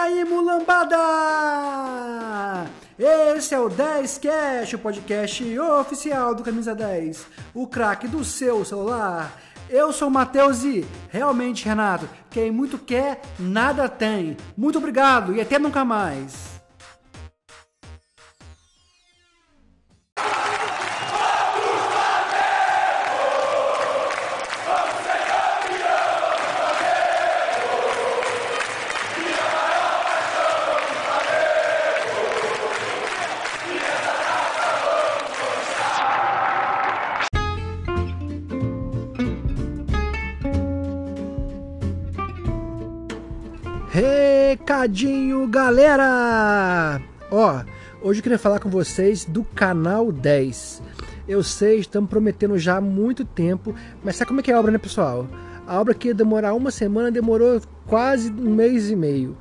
aí, mulambada! Esse é o 10 Cash, o podcast oficial do Camisa 10, o craque do seu celular. Eu sou o Matheus e, realmente, Renato, quem muito quer, nada tem. Muito obrigado e até nunca mais. Recadinho, galera! Ó, hoje eu queria falar com vocês do canal 10. Eu sei, estamos prometendo já há muito tempo, mas sabe como é que é a obra, né, pessoal? A obra que ia demorar uma semana demorou quase um mês e meio.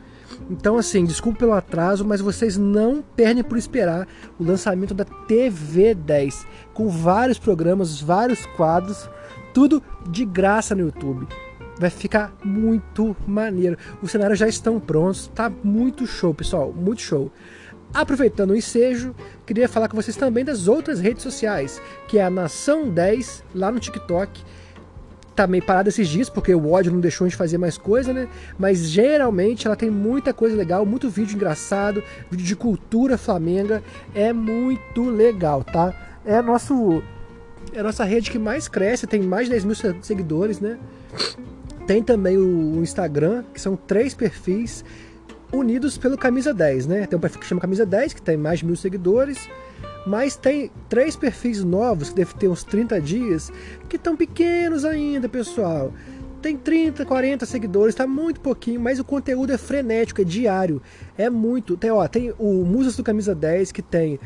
Então, assim, desculpe pelo atraso, mas vocês não perdem por esperar o lançamento da TV 10, com vários programas, vários quadros, tudo de graça no YouTube. Vai ficar muito maneiro. Os cenários já estão prontos, tá muito show, pessoal, muito show. Aproveitando o ensejo, queria falar com vocês também das outras redes sociais, que é a Nação 10 lá no TikTok. Tá meio parada esses dias porque o ódio não deixou de fazer mais coisa, né? Mas geralmente ela tem muita coisa legal, muito vídeo engraçado, vídeo de cultura flamenga, é muito legal, tá? É nosso é a nossa rede que mais cresce, tem mais de 10 mil seguidores, né? Tem também o Instagram, que são três perfis unidos pelo Camisa 10, né? Tem um perfil que chama Camisa 10, que tem mais de mil seguidores, mas tem três perfis novos, que deve ter uns 30 dias, que estão pequenos ainda, pessoal. Tem 30, 40 seguidores, tá muito pouquinho, mas o conteúdo é frenético, é diário. É muito. Tem, ó, tem o Musas do Camisa 10, que tem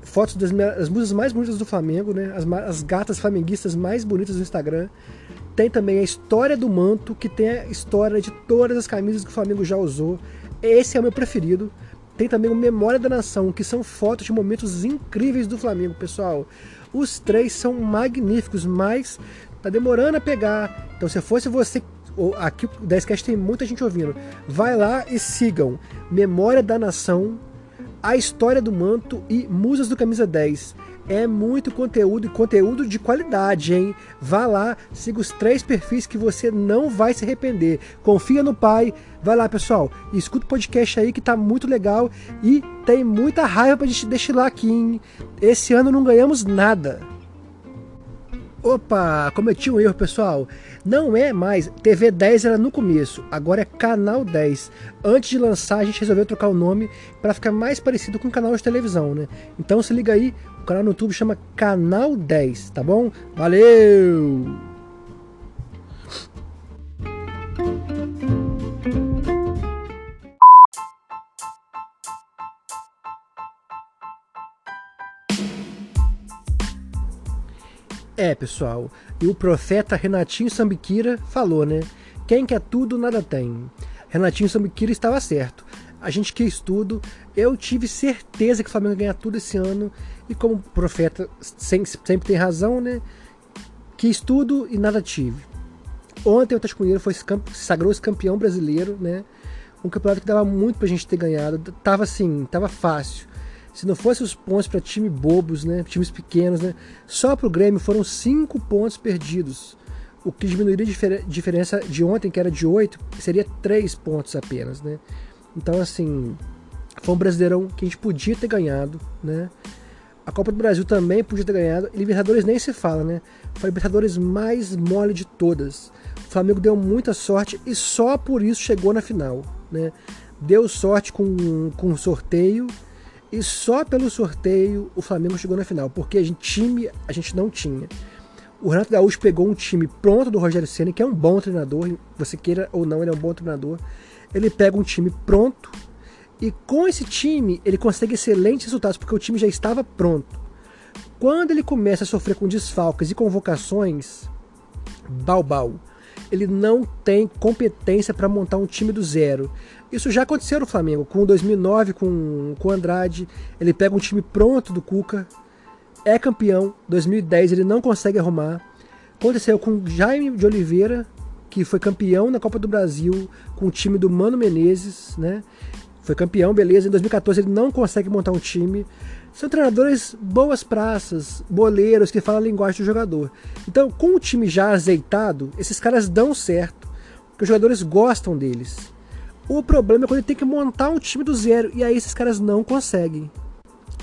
fotos das as musas mais bonitas do Flamengo, né? As, as gatas flamenguistas mais bonitas do Instagram. Tem também a história do manto, que tem a história de todas as camisas que o Flamengo já usou. Esse é o meu preferido. Tem também o Memória da Nação, que são fotos de momentos incríveis do Flamengo, pessoal. Os três são magníficos, mas tá demorando a pegar. Então, se fosse você aqui o 10cast tem muita gente ouvindo. Vai lá e sigam Memória da Nação, A História do Manto e Musas do Camisa 10 é muito conteúdo e conteúdo de qualidade, hein? Vá lá, siga os três perfis que você não vai se arrepender. Confia no pai. Vai lá, pessoal. Escuta o podcast aí que tá muito legal e tem muita raiva pra gente destilar aqui, hein? Esse ano não ganhamos nada. Opa, cometi um erro, pessoal. Não é mais TV 10 era no começo, agora é Canal 10. Antes de lançar, a gente resolveu trocar o nome para ficar mais parecido com o canal de televisão, né? Então se liga aí, o canal no YouTube chama Canal 10, tá bom? Valeu! É, pessoal, e o profeta Renatinho Sambiquira falou, né? Quem quer tudo, nada tem. Renatinho Sambiquira estava certo. A gente quis tudo. Eu tive certeza que o Flamengo ia ganhar tudo esse ano. E como o profeta sempre tem razão, né? Quis tudo e nada tive. Ontem o Tascunheiro foi sagrou-se campeão brasileiro, né? Um campeonato que dava muito pra gente ter ganhado. Tava assim, tava fácil. Se não fosse os pontos para time bobos, né, times pequenos, né, só para o Grêmio foram cinco pontos perdidos. O que diminuiria a diferença de ontem, que era de oito, seria três pontos apenas. Né? Então, assim, foi um brasileirão que a gente podia ter ganhado. Né? A Copa do Brasil também podia ter ganhado. E Libertadores nem se fala, né? Foi a Libertadores mais mole de todas. O Flamengo deu muita sorte e só por isso chegou na final. Né? Deu sorte com, com o sorteio e só pelo sorteio o Flamengo chegou na final, porque a gente, time a gente não tinha. O Renato Gaúcho pegou um time pronto do Rogério Ceni, que é um bom treinador, você queira ou não, ele é um bom treinador. Ele pega um time pronto e com esse time ele consegue excelentes resultados, porque o time já estava pronto. Quando ele começa a sofrer com desfalques e convocações, balbal, ele não tem competência para montar um time do zero. Isso já aconteceu no Flamengo, com 2009, com o Andrade. Ele pega um time pronto do Cuca, é campeão. 2010 ele não consegue arrumar. Aconteceu com Jaime de Oliveira, que foi campeão na Copa do Brasil com o time do Mano Menezes, né? Foi campeão, beleza. Em 2014 ele não consegue montar um time. São treinadores boas praças, boleiros que falam a linguagem do jogador. Então, com o time já azeitado, esses caras dão certo, porque os jogadores gostam deles. O problema é quando ele tem que montar um time do zero, e aí esses caras não conseguem.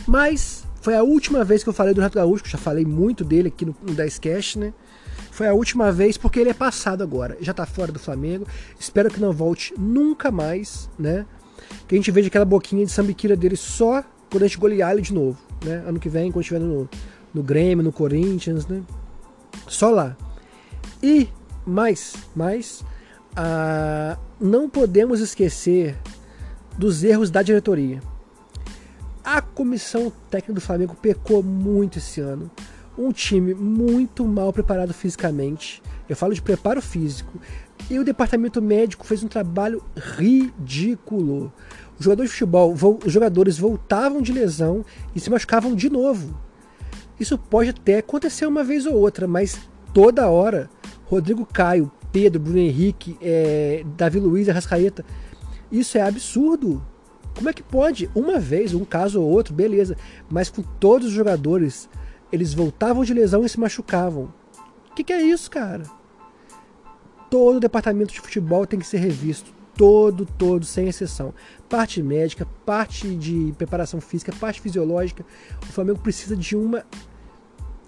Mas foi a última vez que eu falei do Renato Gaúcho, já falei muito dele aqui no, no 10 Cash, né? Foi a última vez porque ele é passado agora. Já tá fora do Flamengo. Espero que não volte nunca mais, né? Que a gente veja aquela boquinha de sambiquira dele só quando a gente golear ele de novo, né? Ano que vem, quando estiver no, no Grêmio, no Corinthians, né? Só lá. E mais, mais, ah, não podemos esquecer dos erros da diretoria. A comissão técnica do Flamengo pecou muito esse ano. Um time muito mal preparado fisicamente. Eu falo de preparo físico. E o departamento médico fez um trabalho ridículo. Jogadores de futebol, os jogadores voltavam de lesão e se machucavam de novo. Isso pode até acontecer uma vez ou outra, mas toda hora, Rodrigo Caio, Pedro, Bruno Henrique, é, Davi Luiz, Arrascaeta, isso é absurdo. Como é que pode? Uma vez, um caso ou outro, beleza. Mas com todos os jogadores, eles voltavam de lesão e se machucavam. O que, que é isso, cara? Todo departamento de futebol tem que ser revisto. Todo, todo, sem exceção. Parte médica, parte de preparação física, parte fisiológica. O Flamengo precisa de uma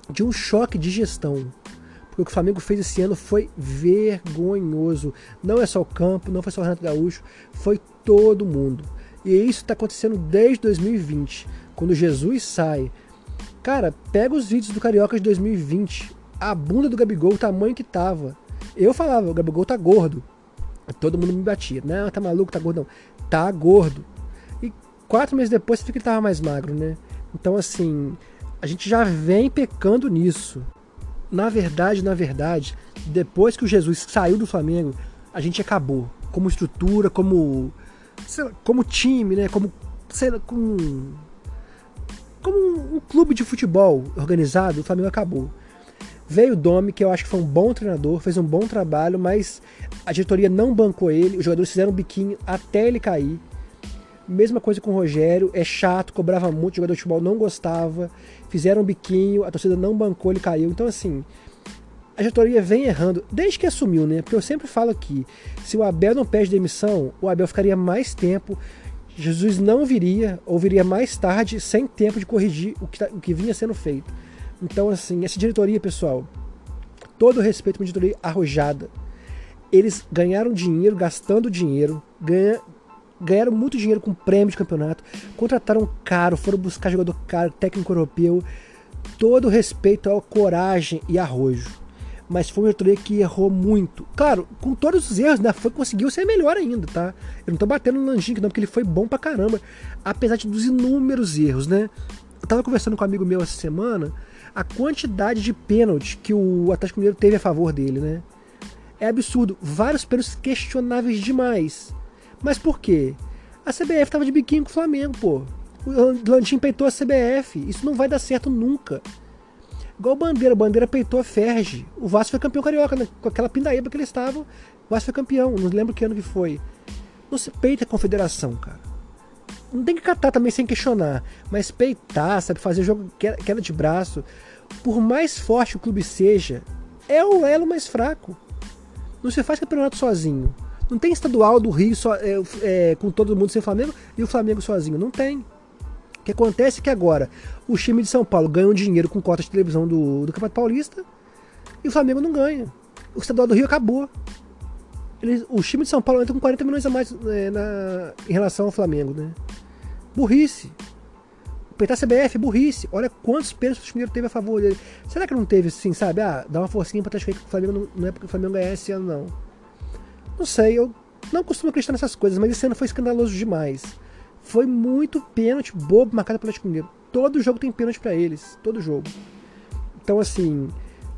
de um choque de gestão. Porque o que o Flamengo fez esse ano foi vergonhoso. Não é só o campo, não foi só o Renato Gaúcho, foi todo mundo. E isso está acontecendo desde 2020, quando Jesus sai. Cara, pega os vídeos do Carioca de 2020. A bunda do Gabigol, o tamanho que tava. Eu falava, o Gabigol tá gordo. Todo mundo me batia. Não, tá maluco, tá gordo. Não. Tá gordo. E quatro meses depois você fica que tava mais magro, né? Então, assim, a gente já vem pecando nisso. Na verdade, na verdade, depois que o Jesus saiu do Flamengo, a gente acabou. Como estrutura, como lá, como time, né? Como, sei lá, como, como um, um, clube de futebol organizado, o Flamengo acabou. Veio o Domi, que eu acho que foi um bom treinador, fez um bom trabalho, mas a diretoria não bancou ele, os jogadores fizeram um biquinho até ele cair. Mesma coisa com o Rogério, é chato, cobrava muito, o jogador de futebol não gostava, fizeram um biquinho, a torcida não bancou, ele caiu. Então, assim, a diretoria vem errando desde que assumiu, né? Porque eu sempre falo aqui, se o Abel não pede demissão, o Abel ficaria mais tempo, Jesus não viria, ou viria mais tarde, sem tempo de corrigir o que, tá, o que vinha sendo feito. Então, assim, essa diretoria, pessoal, todo respeito uma diretoria arrojada. Eles ganharam dinheiro gastando dinheiro, ganha, ganharam muito dinheiro com prêmio de campeonato, contrataram caro, foram buscar jogador caro, técnico europeu. Todo respeito à coragem e arrojo mas foi uma diretoria que errou muito. Claro, com todos os erros, né, foi, conseguiu ser melhor ainda, tá? Eu não tô batendo no Lanjinho não, porque ele foi bom pra caramba, apesar dos inúmeros erros, né? Eu tava conversando com um amigo meu essa semana, a quantidade de pênalti que o Atlético Mineiro teve a favor dele, né? É absurdo, vários pênaltis questionáveis demais. Mas por quê? A CBF tava de biquinho com o Flamengo, pô. O Landim peitou a CBF, isso não vai dar certo nunca. Igual o Bandeira. O Bandeira peitou a Ferge. O Vasco foi campeão carioca, né? com aquela pindaíba que eles estavam. O Vasco foi campeão. Não lembro que ano que foi. Não se peita a confederação, cara. Não tem que catar também sem questionar. Mas peitar, sabe? Fazer jogo queda de braço. Por mais forte o clube seja, é o elo mais fraco. Não se faz campeonato sozinho. Não tem estadual do Rio é, é, com todo mundo sem Flamengo e o Flamengo sozinho. Não tem que acontece é que agora o time de São Paulo ganha dinheiro com cotas de televisão do, do Campeonato Paulista e o Flamengo não ganha. O estadual do Rio acabou. Eles, o time de São Paulo entra com 40 milhões a mais é, na, em relação ao Flamengo, né? Burrice. Peitar CBF, burrice. Olha quantos pênaltis o Mineiro teve a favor dele. Será que não teve, assim, sabe? Ah, dá uma forcinha pra trás que o Flamengo não, não é porque o Flamengo ganhar esse ano, não. Não sei, eu não costumo acreditar nessas coisas, mas esse ano foi escandaloso demais. Foi muito pênalti bobo marcado pelo Atlético Mineiro. Todo jogo tem pênalti para eles, todo jogo. Então assim,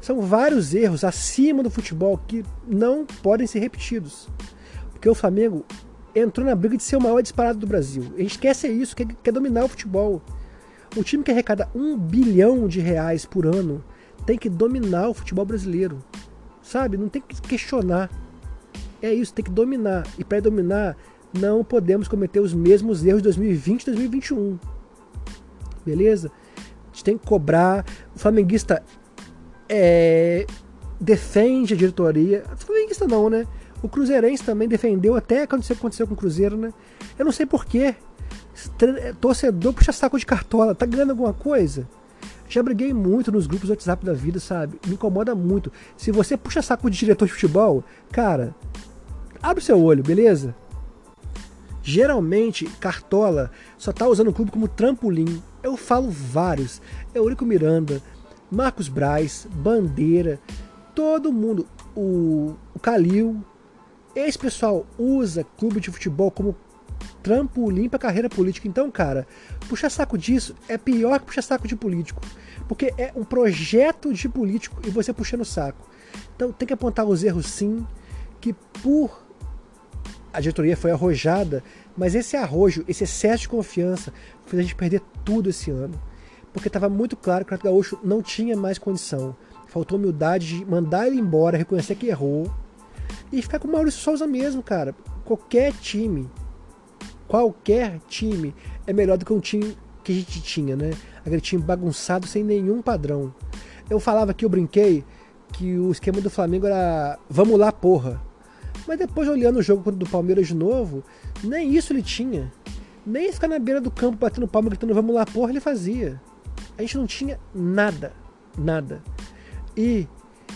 são vários erros acima do futebol que não podem ser repetidos. Porque o Flamengo entrou na briga de ser o maior disparado do Brasil. A gente ser isso, quer, quer dominar o futebol. O time que arrecada um bilhão de reais por ano tem que dominar o futebol brasileiro. Sabe? Não tem que questionar. É isso, tem que dominar. E para dominar, não podemos cometer os mesmos erros de 2020 e 2021. Beleza? A gente tem que cobrar. O flamenguista é, defende a diretoria. O flamenguista não, né? O Cruzeirense também defendeu até quando isso aconteceu com o Cruzeiro, né? Eu não sei porquê. Torcedor puxa saco de cartola, tá ganhando alguma coisa? Já briguei muito nos grupos do WhatsApp da vida, sabe? Me incomoda muito. Se você puxa saco de diretor de futebol, cara, abre o seu olho, beleza? Geralmente, Cartola só tá usando o clube como trampolim. Eu falo vários. Eurico Miranda, Marcos Braz, Bandeira, todo mundo. O, o Calil. Esse pessoal usa clube de futebol como trampolim para carreira política. Então, cara, puxar saco disso é pior que puxar saco de político. Porque é um projeto de político e você puxando o saco. Então tem que apontar os erros sim, que por a diretoria foi arrojada, mas esse arrojo, esse excesso de confiança fez a gente perder tudo esse ano. Porque estava muito claro que o Renato Gaúcho não tinha mais condição. Faltou humildade de mandar ele embora, reconhecer que errou e ficar com o Maurício Souza mesmo, cara. Qualquer time qualquer time é melhor do que um time que a gente tinha, né? Aquele time bagunçado sem nenhum padrão. Eu falava que eu brinquei que o esquema do Flamengo era vamos lá, porra. Mas depois olhando o jogo do Palmeiras de novo, nem isso ele tinha. Nem ficar na beira do campo batendo palma gritando vamos lá, porra, ele fazia. A gente não tinha nada, nada. E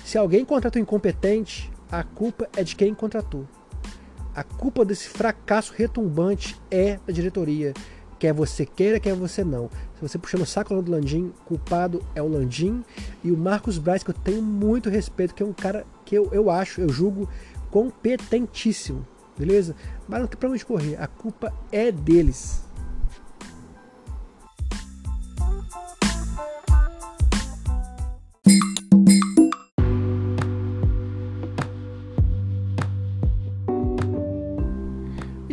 se alguém contratou incompetente, a culpa é de quem contratou. A culpa desse fracasso retumbante é da diretoria. Quer você queira, quer você não. Se você puxando o saco do Landim, culpado é o Landim e o Marcos Braz, que eu tenho muito respeito, que é um cara que eu, eu acho, eu julgo competentíssimo. Beleza? Mas não tem pra onde correr. A culpa é deles.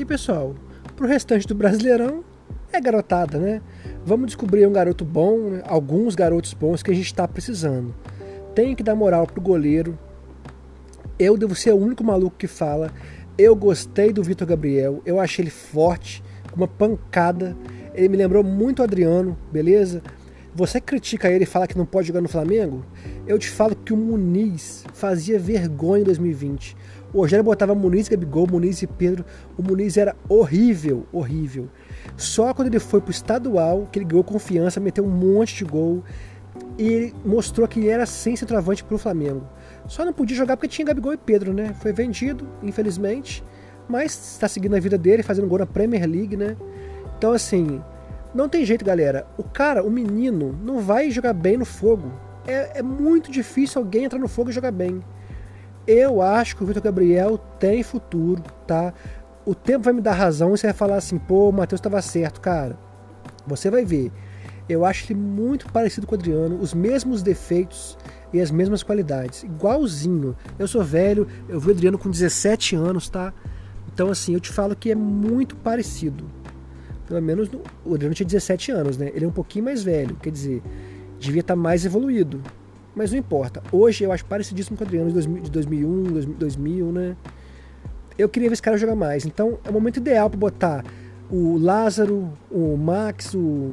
Pessoal, pro restante do Brasileirão é garotada, né? Vamos descobrir um garoto bom, alguns garotos bons que a gente está precisando. Tem que dar moral pro goleiro. Eu devo ser o único maluco que fala. Eu gostei do Vitor Gabriel, eu achei ele forte, uma pancada. Ele me lembrou muito o Adriano, beleza? Você critica ele e fala que não pode jogar no Flamengo? Eu te falo que o Muniz fazia vergonha em 2020. O Rogério botava Muniz Gabigol, Muniz e Pedro. O Muniz era horrível, horrível. Só quando ele foi pro estadual que ele ganhou confiança, meteu um monte de gol e ele mostrou que ele era sem centroavante pro Flamengo. Só não podia jogar porque tinha Gabigol e Pedro, né? Foi vendido, infelizmente, mas está seguindo a vida dele, fazendo gol na Premier League, né? Então, assim, não tem jeito, galera. O cara, o menino, não vai jogar bem no fogo. É, é muito difícil alguém entrar no fogo e jogar bem. Eu acho que o Vitor Gabriel tem futuro, tá? O tempo vai me dar razão e você vai falar assim, pô, o Matheus estava certo, cara. Você vai ver. Eu acho ele muito parecido com o Adriano, os mesmos defeitos e as mesmas qualidades. Igualzinho. Eu sou velho, eu vi o Adriano com 17 anos, tá? Então, assim, eu te falo que é muito parecido. Pelo menos o Adriano tinha 17 anos, né? Ele é um pouquinho mais velho, quer dizer, devia estar tá mais evoluído. Mas não importa. Hoje eu acho parecidíssimo com o Adriano de 2001, 2000, né? Eu queria ver esse cara jogar mais. Então é o momento ideal para botar o Lázaro, o Max, o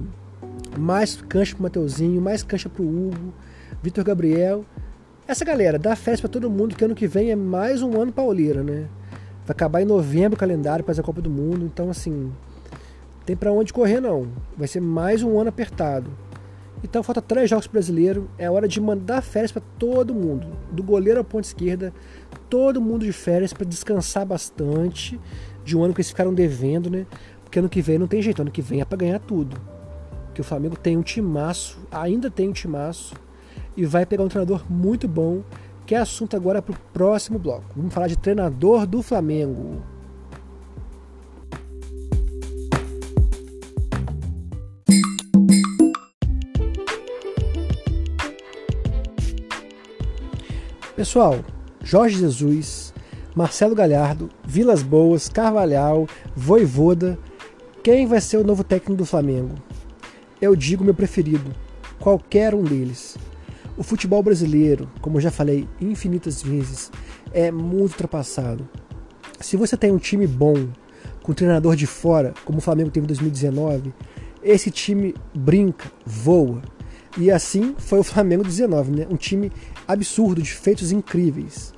mais cancha pro Mateuzinho, mais cancha pro Hugo, Vitor Gabriel. Essa galera, dá festa para todo mundo que ano que vem é mais um ano pauleira, né? Vai acabar em novembro o calendário para a Copa do Mundo, então assim, tem para onde correr não. Vai ser mais um ano apertado. Então falta três jogos brasileiros. É hora de mandar férias para todo mundo, do goleiro à ponta esquerda, todo mundo de férias para descansar bastante de um ano que eles ficaram devendo, né? Porque ano que vem não tem jeito, ano que vem é para ganhar tudo. Que o Flamengo tem um timaço, ainda tem um timaço e vai pegar um treinador muito bom, que é assunto agora para o próximo bloco. Vamos falar de treinador do Flamengo. Pessoal, Jorge Jesus, Marcelo Galhardo, Vilas Boas, Carvalhal, Voivoda, quem vai ser o novo técnico do Flamengo? Eu digo meu preferido, qualquer um deles. O futebol brasileiro, como eu já falei infinitas vezes, é muito ultrapassado. Se você tem um time bom, com um treinador de fora, como o Flamengo teve em 2019, esse time brinca, voa. E assim foi o Flamengo 19, né? Um time absurdo, de feitos incríveis.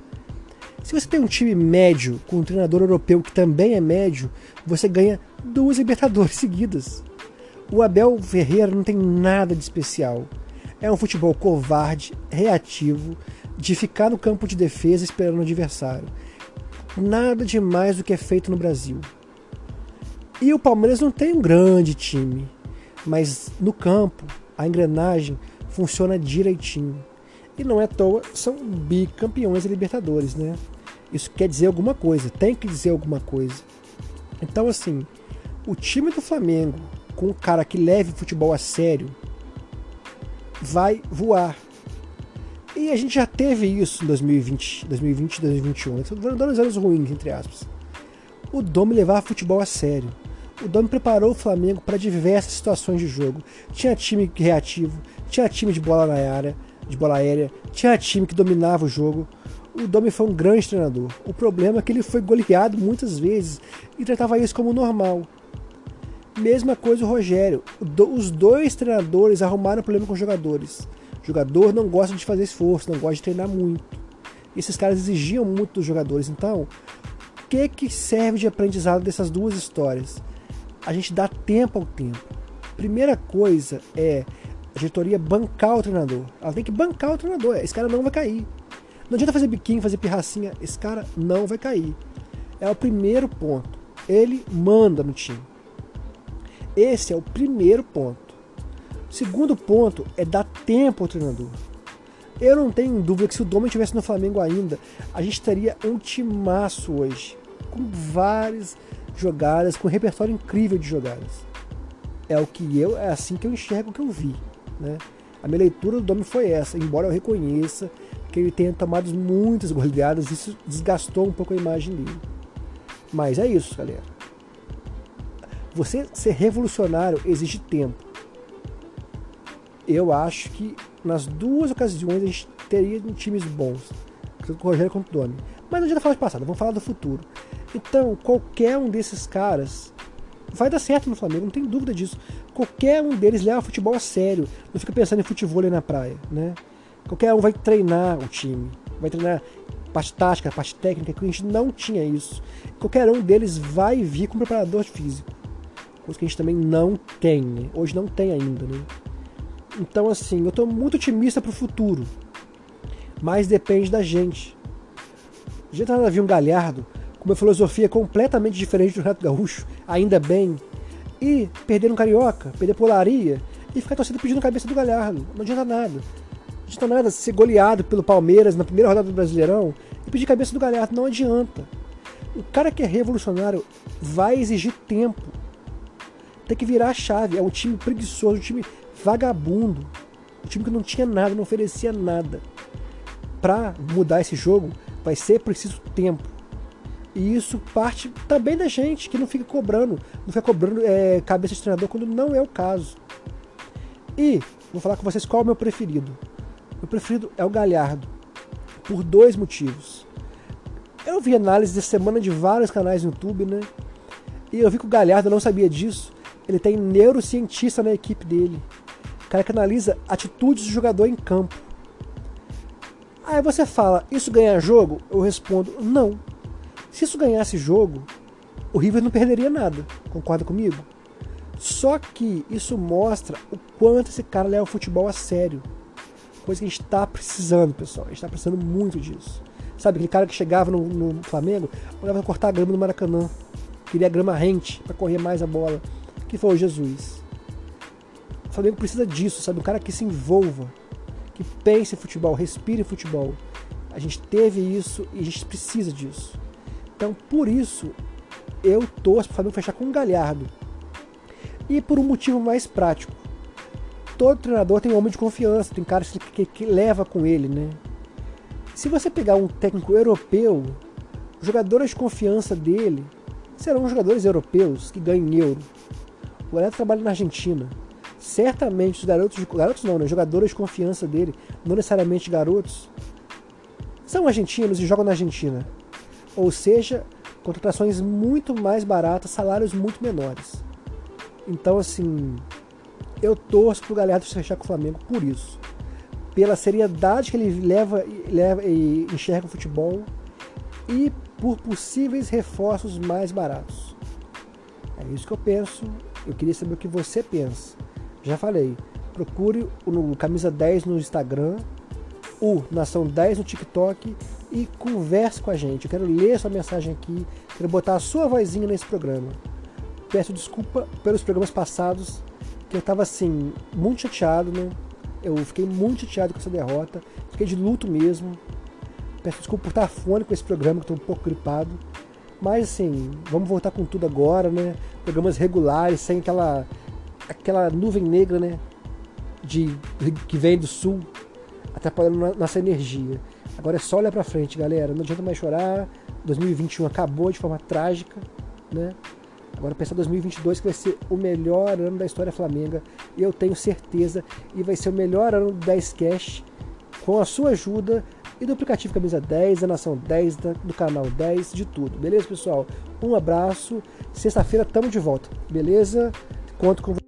Se você tem um time médio com um treinador europeu que também é médio, você ganha duas Libertadores seguidas. O Abel Ferreira não tem nada de especial. É um futebol covarde, reativo, de ficar no campo de defesa esperando o adversário. Nada de mais do que é feito no Brasil. E o Palmeiras não tem um grande time, mas no campo a engrenagem funciona direitinho. E não é à toa, são bicampeões da Libertadores, né? Isso quer dizer alguma coisa, tem que dizer alguma coisa. Então, assim, o time do Flamengo, com um cara que leve futebol a sério, vai voar. E a gente já teve isso em 2020, 2020 e 2021. Foram dois anos ruins, entre aspas. O Dome levava futebol a sério. O Dome preparou o Flamengo para diversas situações de jogo. Tinha time reativo, tinha time de bola na área, de bola aérea, tinha time que dominava o jogo. O Domi foi um grande treinador. O problema é que ele foi goleado muitas vezes e tratava isso como normal. Mesma coisa o Rogério. Os dois treinadores arrumaram problema com os jogadores. O jogador não gosta de fazer esforço, não gosta de treinar muito. Esses caras exigiam muito dos jogadores. Então, o que, que serve de aprendizado dessas duas histórias? A gente dá tempo ao tempo. Primeira coisa é a diretoria bancar o treinador. Ela tem que bancar o treinador. Esse cara não vai cair. Não adianta fazer biquinho, fazer pirracinha. Esse cara não vai cair. É o primeiro ponto. Ele manda no time. Esse é o primeiro ponto. O segundo ponto é dar tempo ao treinador. Eu não tenho dúvida que se o Domi estivesse no Flamengo ainda, a gente teria um timaço hoje. Com várias jogadas, com um repertório incrível de jogadas. É o que eu, é assim que eu enxergo o que eu vi. Né? A minha leitura do Domi foi essa, embora eu reconheça que ele tenha tomado muitas goleadas, isso desgastou um pouco a imagem dele. Mas é isso, galera. Você ser revolucionário exige tempo. Eu acho que nas duas ocasiões a gente teria times bons, tanto com o Rogério quanto o Domi. Mas não adianta falar de passado, vamos falar do futuro. Então, qualquer um desses caras vai dar certo no Flamengo, não tem dúvida disso. Qualquer um deles leva futebol a sério, não fica pensando em futebol na praia, né? Qualquer um vai treinar o time, vai treinar parte tática, parte técnica, que a gente não tinha isso. Qualquer um deles vai vir com preparador físico, coisa que a gente também não tem, né? hoje não tem ainda. Né? Então, assim, eu estou muito otimista para o futuro, mas depende da gente. Gente nada a um Galhardo com uma filosofia completamente diferente do Renato Gaúcho, ainda bem, e perder um Carioca, perder Polaria e ficar torcendo pedindo cabeça do Galhardo. Não adianta nada adianta nada ser goleado pelo Palmeiras na primeira rodada do Brasileirão e pedir cabeça do Galhardo. Não adianta. O cara que é revolucionário vai exigir tempo. Tem que virar a chave. É um time preguiçoso, um time vagabundo. Um time que não tinha nada, não oferecia nada. Para mudar esse jogo, vai ser preciso tempo. E isso parte também da gente, que não fica cobrando, não fica cobrando é, cabeça de treinador quando não é o caso. E vou falar com vocês qual é o meu preferido. Meu preferido é o Galhardo, por dois motivos. Eu vi análise de semana de vários canais no YouTube, né? E eu vi que o Galhardo não sabia disso. Ele tem neurocientista na equipe dele. O cara que analisa atitudes do jogador em campo. Aí você fala, isso ganha jogo? Eu respondo, não. Se isso ganhasse jogo, o River não perderia nada. Concorda comigo? Só que isso mostra o quanto esse cara leva o futebol a sério coisa que a gente está precisando, pessoal. A gente está precisando muito disso. Sabe, aquele cara que chegava no, no Flamengo, mandava cortar a grama no Maracanã. Queria grama rente para correr mais a bola. Que foi o Jesus. O Flamengo precisa disso, sabe? Um cara que se envolva, que pense em futebol, respire futebol. A gente teve isso e a gente precisa disso. Então, por isso, eu torço para o Flamengo fechar com um Galhardo. E por um motivo mais prático todo treinador tem um homem de confiança, tem caras que, que, que leva com ele, né? Se você pegar um técnico europeu, os jogadores de confiança dele serão jogadores europeus que ganham euro. O Galhardo trabalha na Argentina. Certamente os garotos, garotos não, né? Jogadores de confiança dele, não necessariamente garotos, são argentinos e jogam na Argentina. Ou seja, contratações muito mais baratas, salários muito menores. Então, assim, eu torço pro Galhardo fechar com o Flamengo por isso. Pela seriedade que ele leva, leva e enxerga o futebol e por possíveis reforços mais baratos. É isso que eu penso. Eu queria saber o que você pensa. Já falei, procure o Camisa 10 no Instagram, o Nação 10 no TikTok e converse com a gente. Eu quero ler sua mensagem aqui, quero botar a sua vozinha nesse programa. Peço desculpa pelos programas passados, que eu tava assim, muito chateado, né? Eu fiquei muito chateado com essa derrota, fiquei de luto mesmo. Peço desculpa por estar fone com esse programa, que estou um pouco gripado. Mas assim, vamos voltar com tudo agora, né? Programas regulares, sem aquela aquela nuvem negra, né? De, que vem do sul, atrapalhando nossa energia. Agora é só olhar pra frente, galera. Não adianta mais chorar. 2021 acabou de forma trágica, né? Agora pensar 2022 que vai ser o melhor ano da história flamenga. Eu tenho certeza. E vai ser o melhor ano do 10 Cash. Com a sua ajuda e do aplicativo Camisa 10, da Nação 10, do canal 10, de tudo. Beleza, pessoal? Um abraço. Sexta-feira tamo de volta. Beleza? Conto com